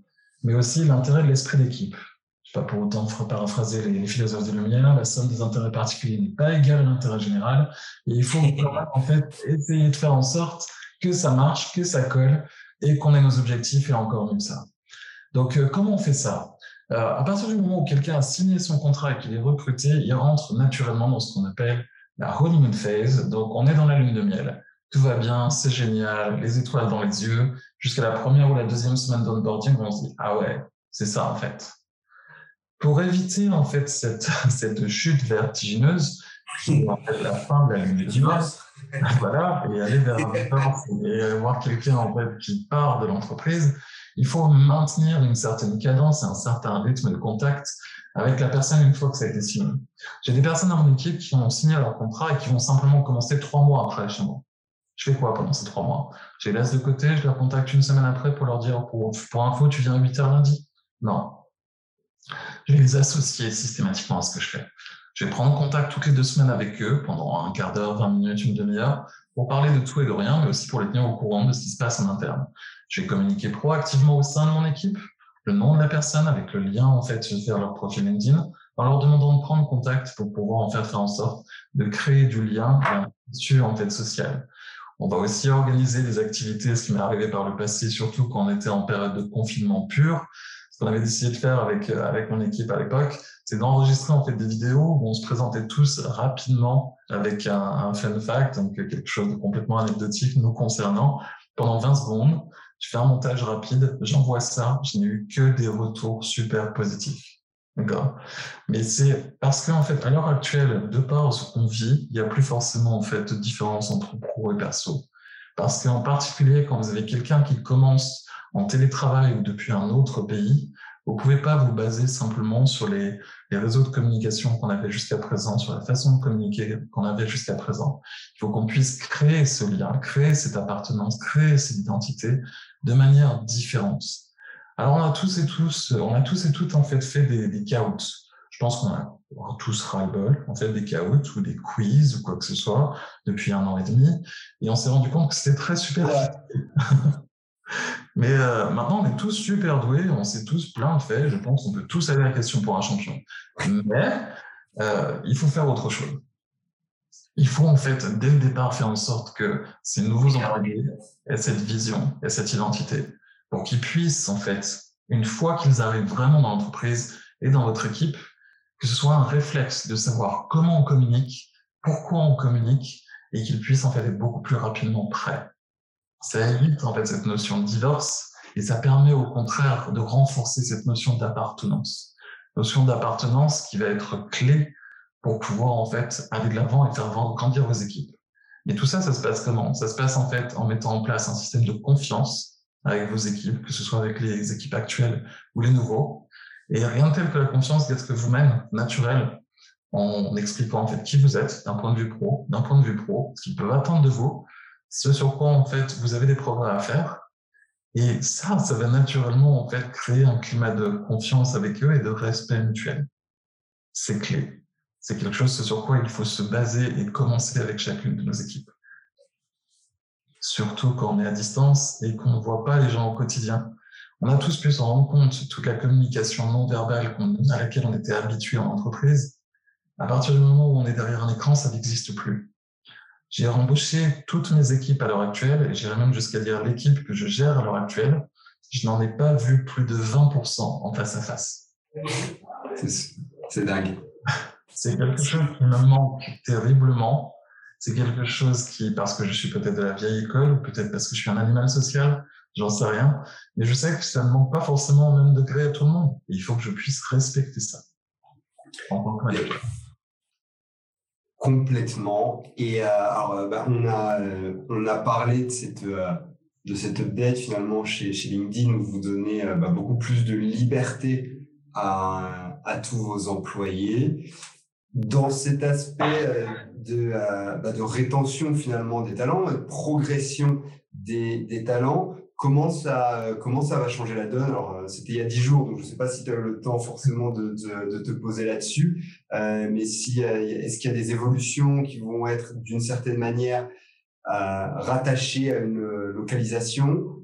[SPEAKER 3] mais aussi l'intérêt de l'esprit d'équipe. Je ne vais pas pour autant paraphraser les, philosophes de Lumière, la somme des intérêts particuliers n'est pas égale à l'intérêt général. Et il faut en fait essayer de faire en sorte que ça marche, que ça colle et qu'on ait nos objectifs et encore mieux ça. Donc, euh, comment on fait ça? Euh, À partir du moment où quelqu'un a signé son contrat et qu'il est recruté, il rentre naturellement dans ce qu'on appelle la honeymoon phase. Donc, on est dans la lune de miel tout va bien, c'est génial, les étoiles dans les yeux, jusqu'à la première ou la deuxième semaine d'onboarding, on se dit, ah ouais, c'est ça en fait. Pour éviter en fait cette, cette chute vertigineuse, qui est en fait la fin de la lune de voilà, et aller vers un et voir quelqu'un en fait qui part de l'entreprise, il faut maintenir une certaine cadence et un certain rythme de contact avec la personne une fois que ça a été signé. J'ai des personnes dans mon équipe qui ont signé leur contrat et qui vont simplement commencer trois mois après chez moi. Je fais quoi pendant ces trois mois? Je les laisse de côté, je les recontacte une semaine après pour leur dire pour, pour info, tu viens à 8 h lundi? Non. Je vais les associer systématiquement à ce que je fais. Je vais prendre contact toutes les deux semaines avec eux pendant un quart d'heure, 20 minutes, une demi-heure pour parler de tout et de rien, mais aussi pour les tenir au courant de ce qui se passe en interne. Je vais communiquer proactivement au sein de mon équipe le nom de la personne avec le lien en fait vers leur profil LinkedIn en leur demandant de prendre contact pour pouvoir en faire en sorte de créer du lien sur en fait social. On va aussi organiser des activités, ce qui m'est arrivé par le passé, surtout quand on était en période de confinement pur. Qu'on avait décidé de faire avec, euh, avec mon équipe à l'époque, c'est d'enregistrer en fait des vidéos où on se présentait tous rapidement avec un, un fun fact, donc quelque chose de complètement anecdotique nous concernant, pendant 20 secondes. Je fais un montage rapide, j'envoie ça, je n'ai eu que des retours super positifs. Mais c'est parce qu'en fait, à l'heure actuelle, de par ce qu'on vit, il n'y a plus forcément en fait de différence entre pro et perso. Parce qu'en particulier, quand vous avez quelqu'un qui commence en télétravail ou depuis un autre pays, Vous pouvez pas vous baser simplement sur les, les réseaux de communication qu'on avait jusqu'à présent, sur la façon de communiquer qu'on avait jusqu'à présent. Il faut qu'on puisse créer ce lien, créer cette appartenance, créer cette identité de manière différente. Alors on a tous et tous, on a tous et toutes en fait fait des, des Je pense qu'on a tous ras-le-bol, en fait, des caouts ou des quiz ou quoi que ce soit depuis un an et demi. Et on s'est rendu compte que c'était très super. Mais euh, maintenant, on est tous super doués, on sait tous plein de faits. Je pense qu'on peut tous aller à la question pour un champion. Mais euh, il faut faire autre chose. Il faut en fait, dès le départ, faire en sorte que ces nouveaux employés aient cette vision et cette identité pour qu'ils puissent, en fait, une fois qu'ils arrivent vraiment dans l'entreprise et dans votre équipe, que ce soit un réflexe de savoir comment on communique, pourquoi on communique, et qu'ils puissent en fait être beaucoup plus rapidement prêts. Ça évite en fait cette notion de divorce et ça permet au contraire de renforcer cette notion d'appartenance. Notion d'appartenance qui va être clé pour pouvoir en fait aller de l'avant et faire grandir vos équipes. Et tout ça, ça se passe comment? Ça se passe en fait en mettant en place un système de confiance avec vos équipes, que ce soit avec les équipes actuelles ou les nouveaux. Et rien de tel que la confiance d'être vous-même, naturel, en expliquant en fait qui vous êtes d'un point de vue pro, d'un point de vue pro, ce qu'ils peuvent attendre de vous, ce sur quoi en fait vous avez des progrès à faire. Et ça, ça va naturellement en fait créer un climat de confiance avec eux et de respect mutuel. C'est clé. C'est quelque chose sur quoi il faut se baser et commencer avec chacune de nos équipes. Surtout quand on est à distance et qu'on ne voit pas les gens au quotidien. On a tous pu s'en rendre compte, toute la communication non verbale à laquelle on était habitué en entreprise. À partir du moment où on est derrière un écran, ça n'existe plus. J'ai embauché toutes mes équipes à l'heure actuelle, et j'irais même jusqu'à dire l'équipe que je gère à l'heure actuelle, je n'en ai pas vu plus de 20% en face à face.
[SPEAKER 2] C'est dingue.
[SPEAKER 3] C'est quelque chose qui me manque terriblement. C'est quelque chose qui, parce que je suis peut-être de la vieille école, ou peut-être parce que je suis un animal social, j'en sais rien, mais je sais que ça ne manque pas forcément au même degré à tout le monde. Et il faut que je puisse respecter ça en tant que.
[SPEAKER 2] Complètement. Et euh, alors, euh, bah, on, a, euh, on a parlé de cette, de cette update finalement chez, chez LinkedIn où vous donnez bah, beaucoup plus de liberté à, à tous vos employés. Dans cet aspect de, bah, de rétention finalement des talents, de progression des, des talents, Comment ça, comment ça va changer la donne? Alors, euh, c'était il y a dix jours, donc je ne sais pas si tu as eu le temps forcément de, de, te poser là-dessus. Euh, mais si, euh, est-ce qu'il y a des évolutions qui vont être d'une certaine manière rattachées à une localisation?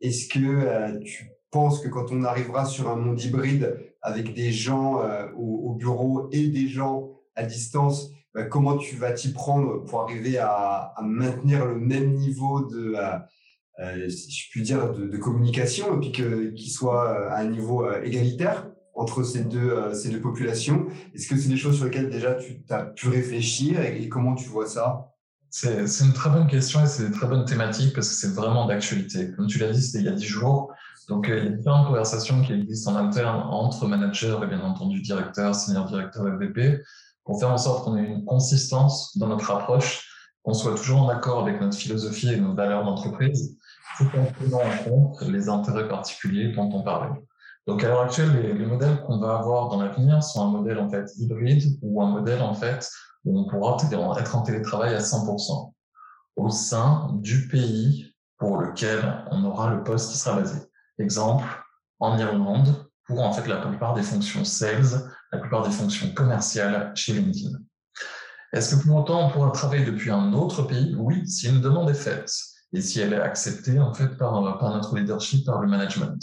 [SPEAKER 2] Est-ce que tu penses que quand on arrivera sur un monde hybride avec des gens au, bureau et des gens à distance, bah, comment tu vas t'y prendre pour arriver à, à, maintenir le même niveau de euh, si je puis dire, de, communication, et puis qu'il soit euh, à un niveau euh, égalitaire entre ces deux, ces deux populations. Est-ce que c'est des choses sur lesquelles déjà tu as pu réfléchir et, comment tu vois ça?
[SPEAKER 3] C'est, une très bonne question et c'est une très bonne thématique parce que c'est vraiment d'actualité. Comme tu l'as dit, c'était il y a dix jours. Donc, il y a différentes conversations qui existent en interne entre managers et bien entendu directeurs, senior directeurs et VP pour faire en sorte qu'on ait une consistance dans notre approche, qu'on soit toujours en accord avec notre philosophie et nos valeurs d'entreprise tout en prenant en compte les intérêts particuliers dont on parlait. Donc à l'heure actuelle, les, modèles qu'on va avoir dans l'avenir sont un modèle en fait hybride ou un modèle en fait où on pourra être en télétravail à 100% au sein du pays pour lequel on aura le poste qui sera basé. Exemple, en Irlande, pour en fait la plupart des fonctions sales, la plupart des fonctions commerciales chez LinkedIn. Est-ce que pour autant on pourra travailler depuis un autre pays? Oui, si une demande est faite et si elle est acceptée en fait par, par notre leadership, par le management.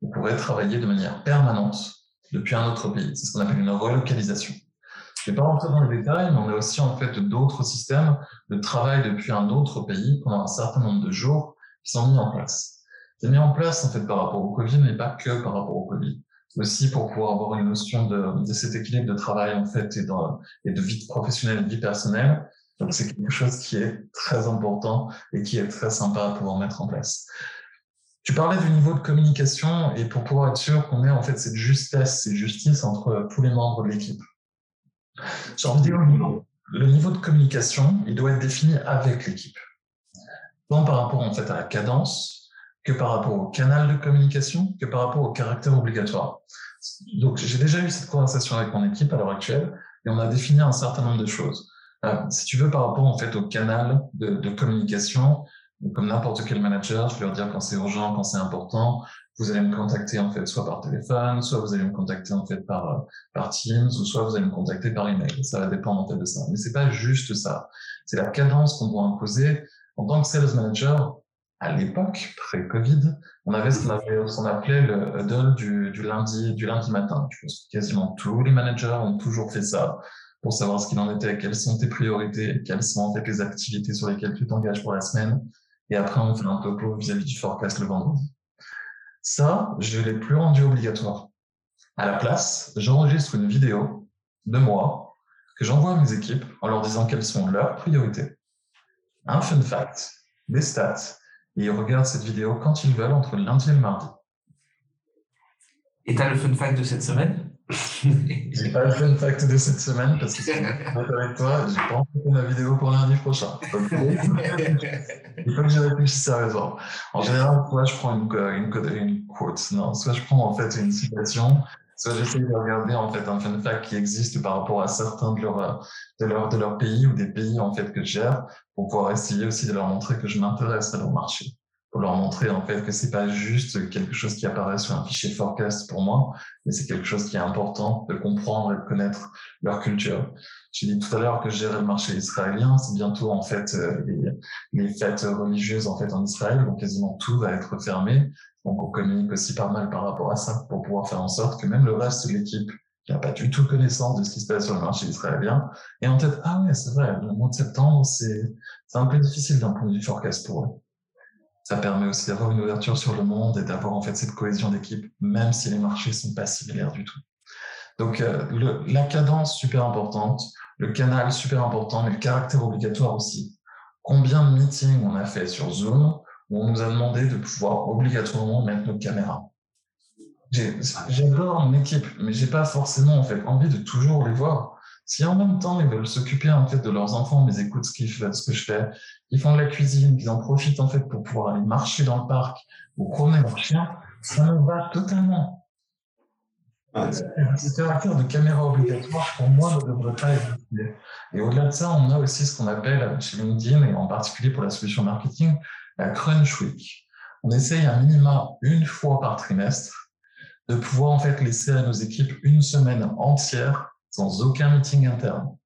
[SPEAKER 3] Vous pourrez travailler de manière permanente depuis un autre pays. C'est ce qu'on appelle une relocalisation. Je ne vais pas rentrer dans les détails, mais on a aussi en fait d'autres systèmes de travail depuis un autre pays pendant un certain nombre de jours qui sont mis en place. C'est mis en place en fait par rapport au Covid, mais pas que par rapport au Covid. Aussi pour pouvoir avoir une notion de, cet équilibre de travail en fait et et de vie professionnelle vie personnelle donc c'est quelque chose qui est très important et qui est très sympa à pouvoir mettre en place. Tu parlais du niveau de communication et pour pouvoir être sûr qu'on ait en fait cette justesse et justice entre tous les membres de l'équipe. Dire, le niveau de communication, il doit être défini avec l'équipe. Tant par rapport en fait à la cadence que par rapport au canal de communication, que par rapport au caractère obligatoire. Donc, j'ai déjà eu cette conversation avec mon équipe à l'heure actuelle et on a défini un certain nombre de choses. Si tu veux, par rapport en fait au canal de, communication, comme n'importe quel manager, je vais leur dire quand c'est urgent, quand c'est important, vous allez me contacter en fait soit par téléphone, soit vous allez me contacter en fait par euh, par Teams, ou soit vous allez me contacter par email. Ça va dépendre en fait de ça. Mais c'est pas juste ça. C'est la cadence qu'on doit imposer en tant que sales manager à l'époque, pré-Covid, on avait ce qu'on appelait le huddle du, du, lundi, du lundi matin. Je pense que quasiment tous les managers ont toujours fait ça pour savoir ce qu'il en était, quelles sont tes priorités, quelles sont en fait les activités sur lesquelles tu t'engages pour la semaine. Et après, on fait un topo vis-à-vis du forecast le vendredi. Ça, je l'ai plus rendu obligatoire. À la place, j'enregistre une vidéo de moi que j'envoie à mes équipes en leur disant quelles sont leurs priorités. Un fun fact, des stats, et ils regardent cette vidéo quand ils veulent entre lundi et le mardi.
[SPEAKER 4] Et tu as le fun fact de cette semaine?
[SPEAKER 3] J'ai pas le fun fact de cette semaine parce que c'est avec toi, j'ai pas fait ma vidéo pour lundi prochain. il faut que j'y réfléchisse sérieusement. En général, soit je prends une, une, une quote, non, soit je prends en fait une citation, soit j'essaie de regarder en fait un fun fact qui existe par rapport à certains de leurs de leur, de leur pays ou des pays en fait que je gère pour pouvoir essayer aussi de leur montrer que je m'intéresse à leur marché leur montrer en fait que c'est pas juste quelque chose qui apparaît sur un fichier forecast pour moi, mais c'est quelque chose qui est important de comprendre et de connaître leur culture. J'ai dit tout à l'heure que je gérais le marché israélien, c'est bientôt en fait euh, les, fêtes religieuses en fait en Israël, donc quasiment tout va être fermé. Donc on communique aussi pas mal par rapport à ça pour pouvoir faire en sorte que même le reste de l'équipe qui n'a pas du tout connaissance de ce qui se passe sur le marché israélien, et en tête, ah ouais, c'est vrai, le mois de septembre, c'est un peu difficile d'un point de vue forecast pour eux ça permet aussi d'avoir une ouverture sur le monde et d'avoir en fait cette cohésion d'équipe, même si les marchés sont pas similaires du tout. Donc euh, la cadence super importante, le canal super important, mais le caractère obligatoire aussi. Combien de meetings on a fait sur Zoom où on nous a demandé de pouvoir obligatoirement mettre nos caméras? J'adore mon équipe, mais j'ai pas forcément en fait envie de toujours les voir. Si en même temps ils veulent s'occuper en fait de leurs enfants, mais écoutent ce, qu'ils font, ce que je fais, ils font de la cuisine, qu'ils en profitent en fait pour pouvoir aller marcher dans le parc ou promener leur chien, ça me va totalement. Ce caractère de caméra obligatoire, pour moi, ne devrait pas exister. Et au-delà de ça, on a aussi ce qu'on appelle chez LinkedIn, et en particulier pour la solution marketing, la Crunch Week. On essaye un minima une fois par trimestre de pouvoir en fait laisser à nos équipes une semaine entière sans aucun meeting interne.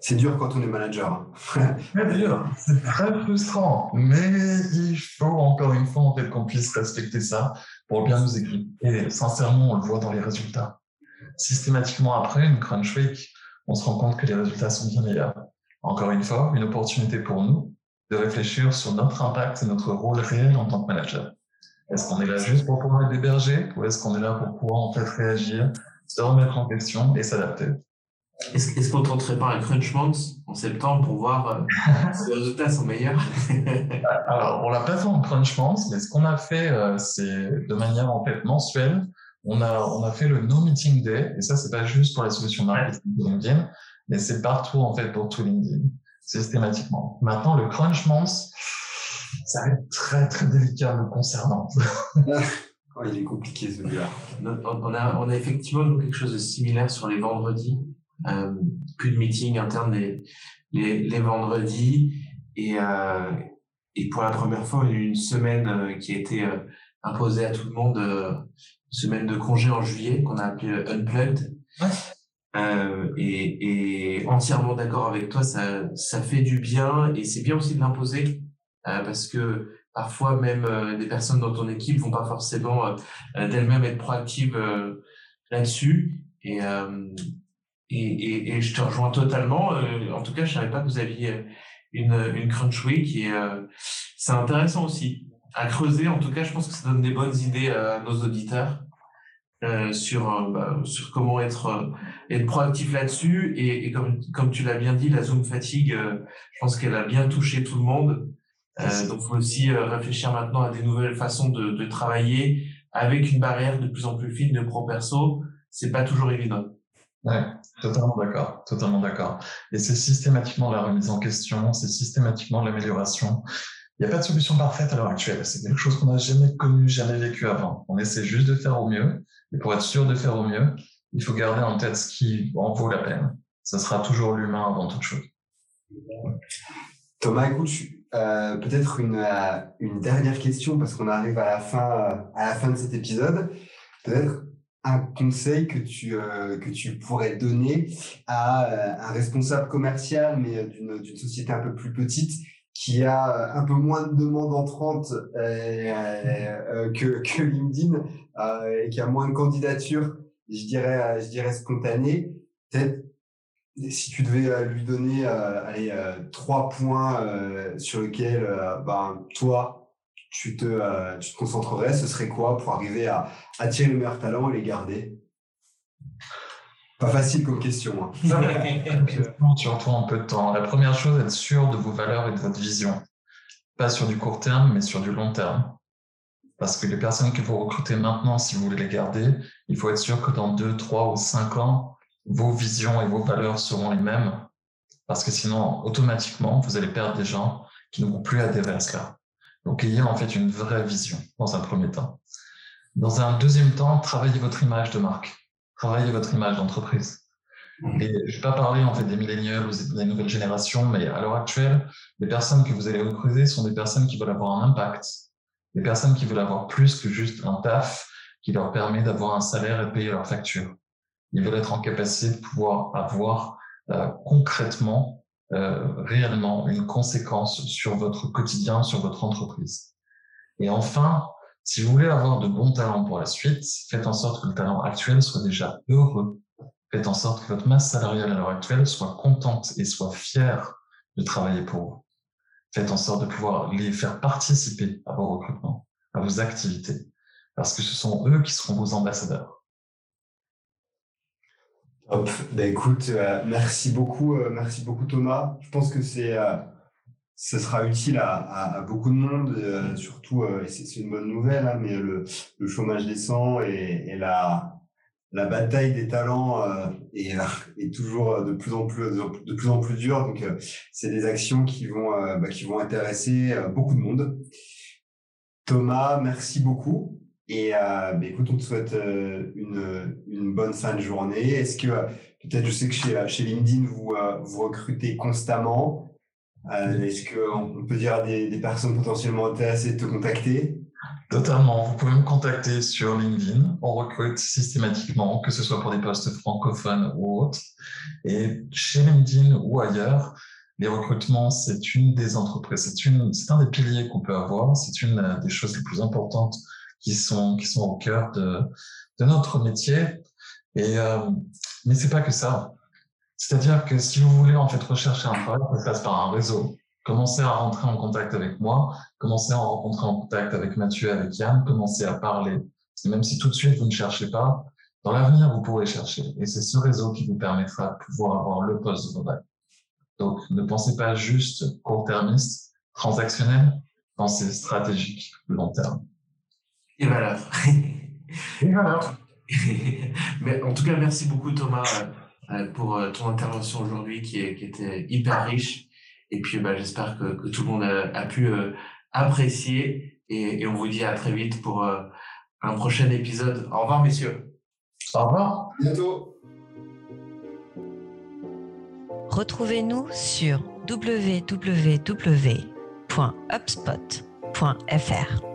[SPEAKER 2] C'est dur quand on est manager.
[SPEAKER 3] c'est dur, c'est très frustrant, mais il faut encore une fois en fait qu'on puisse respecter ça pour bien nous équipes. Et sincèrement, on le voit dans les résultats. Systématiquement après une crunch week, on se rend compte que les résultats sont bien meilleurs. Encore une fois, une opportunité pour nous de réfléchir sur notre impact et notre rôle réel en tant que manager. Est-ce qu'on est là juste pour pouvoir être hébergé ou est-ce qu'on est là pour pouvoir en fait réagir, se remettre en question et s'adapter?
[SPEAKER 4] Est-ce qu'on tenterait pas un Crunch Month en septembre pour voir euh, si les résultats sont meilleurs?
[SPEAKER 3] Alors, on l'a pas fait en Crunch Month, mais ce qu'on a fait, euh, c'est de manière en fait mensuelle. On a, on a fait le No Meeting Day, et ça, c'est pas juste pour la solution marketing de LinkedIn, mais c'est partout en fait pour tout LinkedIn, systématiquement. Maintenant, le Crunch Month, ça va être très très délicat me concernant.
[SPEAKER 2] oh, il est compliqué celui-là.
[SPEAKER 4] On a, on a effectivement quelque chose de similaire sur les vendredis. Euh, plus de meeting interne les, les, les vendredis. Et, euh, et pour la première fois, il y a eu une semaine euh, qui a été euh, imposée à tout le monde, euh, une semaine de congé en juillet qu'on a appelé Unplugged. Ouais. Euh, et, et, entièrement d'accord avec toi, ça, ça fait du bien et c'est bien aussi de l'imposer euh, parce que parfois même euh, des personnes dans ton équipe vont pas forcément euh, d'elles-mêmes être proactives là-dessus. Et, et, et, je te rejoins totalement. en tout cas, je savais pas que vous aviez une, une crunch week et c'est intéressant aussi à creuser. En tout cas, je pense que ça donne des bonnes idées à nos auditeurs. Euh, sur bah, sur comment être être proactif là-dessus et, et, comme comme tu l'as bien dit la Zoom fatigue je pense qu'elle a bien touché tout le monde euh, donc, il faut aussi euh, réfléchir maintenant à des nouvelles façons de, de, travailler avec une barrière de plus en plus fine de pro-perso. C'est pas toujours évident.
[SPEAKER 3] Ouais, totalement d'accord, totalement d'accord. Et c'est systématiquement la remise en question, c'est systématiquement l'amélioration. Il n'y a pas de solution parfaite à l'heure actuelle. C'est quelque chose qu'on n'a jamais connu, jamais vécu avant. On essaie juste de faire au mieux. Et pour être sûr de faire au mieux, il faut garder en tête ce qui en vaut la peine. Ce sera toujours l'humain avant toute chose.
[SPEAKER 2] Thomas, écoute, euh, peut-être une, euh, une dernière question parce qu'on arrive à la fin, euh, à la fin de cet épisode. Peut-être un conseil que tu, que tu pourrais donner à un responsable commercial, mais d'une société un peu plus petite, qui a un peu moins de demandes entrantes que, que LinkedIn et qui a moins de candidatures, je dirais, je dirais spontanées. Peut-être si tu devais lui donner allez, trois points sur lesquels ben, toi, tu te, euh, tu te concentrerais, ce serait quoi pour arriver à attirer les meilleurs talents et les garder? Pas facile comme question. Hein.
[SPEAKER 3] Surtout en peu de temps. La première chose, être sûr de vos valeurs et de votre vision. Pas sur du court terme, mais sur du long terme. Parce que les personnes que vous recrutez maintenant, si vous voulez les garder, il faut être sûr que dans deux, trois ou cinq ans, vos visions et vos valeurs seront les mêmes. Parce que sinon, automatiquement, vous allez perdre des gens qui ne vont plus adhérer à cela. Donc, ayez en fait une vraie vision dans un premier temps. Dans un deuxième temps, travaillez votre image de marque. Travaillez votre image d'entreprise. Mmh. Et je vais pas parler en fait des milléniaux ou des nouvelles générations, mais à l'heure actuelle, les personnes que vous allez recruter sont des personnes qui veulent avoir un impact, des personnes qui veulent avoir plus que juste un taf qui leur permet d'avoir un salaire et de payer leurs factures. Ils veulent être en capacité de pouvoir avoir euh, concrètement euh, réellement une conséquence sur votre quotidien, sur votre entreprise. Et enfin, si vous voulez avoir de bons talents pour la suite, faites en sorte que le talent actuel soit déjà heureux. Faites en sorte que votre masse salariale à l'heure actuelle soit contente et soit fière de travailler pour vous. Faites en sorte de pouvoir les faire participer à vos recrutements, à vos activités, parce que ce sont eux qui seront vos ambassadeurs.
[SPEAKER 2] Hop, ben écoute, euh, merci beaucoup, euh, merci beaucoup Thomas. Je pense que c'est, euh, sera utile à, beaucoup de monde, surtout, c'est une bonne nouvelle, hein, mais le, chômage descend et, et la, la bataille des talents est, est, toujours de plus en plus, de plus en plus dure. Donc, c'est des actions qui vont, bah, qui vont intéresser beaucoup de monde. Thomas, merci beaucoup. Et euh, bah, écoute, on te souhaite euh, une, une, bonne fin de journée. Est-ce que, peut-être, je sais que chez, LinkedIn, vous, euh, vous recrutez constamment. Est-ce qu'on peut dire à des, des, personnes potentiellement intéressées de te contacter?
[SPEAKER 3] Totalement. Vous pouvez me contacter sur LinkedIn. On recrute systématiquement, que ce soit pour des postes francophones ou autres. Et chez LinkedIn ou ailleurs, les recrutements, c'est une des entreprises, c'est un des piliers qu'on peut avoir. C'est une des choses les plus importantes qui sont qui sont au cœur de, de notre métier. Et euh, mais c'est pas que ça. C'est-à-dire que si vous voulez en fait rechercher un travail, ça passe par un réseau. Commencez à rentrer en contact avec moi, commencez à rentrer en contact avec Mathieu, avec Yann, commencez à parler. même si tout de suite vous ne cherchez pas, dans l'avenir vous pourrez chercher. Et c'est ce réseau qui vous permettra de pouvoir avoir le poste de vos rêves. Donc ne pensez pas juste court-termiste, transactionnel, pensez stratégique, long terme.
[SPEAKER 4] Et valeurs.
[SPEAKER 3] Et valeurs.
[SPEAKER 4] Mais en tout cas, merci beaucoup Thomas euh, euh, pour euh, ton intervention aujourd'hui qui, qui, était hyper riche. Et puis, bah, j'espère que, que, tout le monde a, pu apprécier. Et, et, on vous dit à très vite pour un prochain épisode. Au revoir, messieurs.
[SPEAKER 3] Au revoir.
[SPEAKER 2] À bientôt.
[SPEAKER 1] Retrouvez-nous sur www.upspot.fr.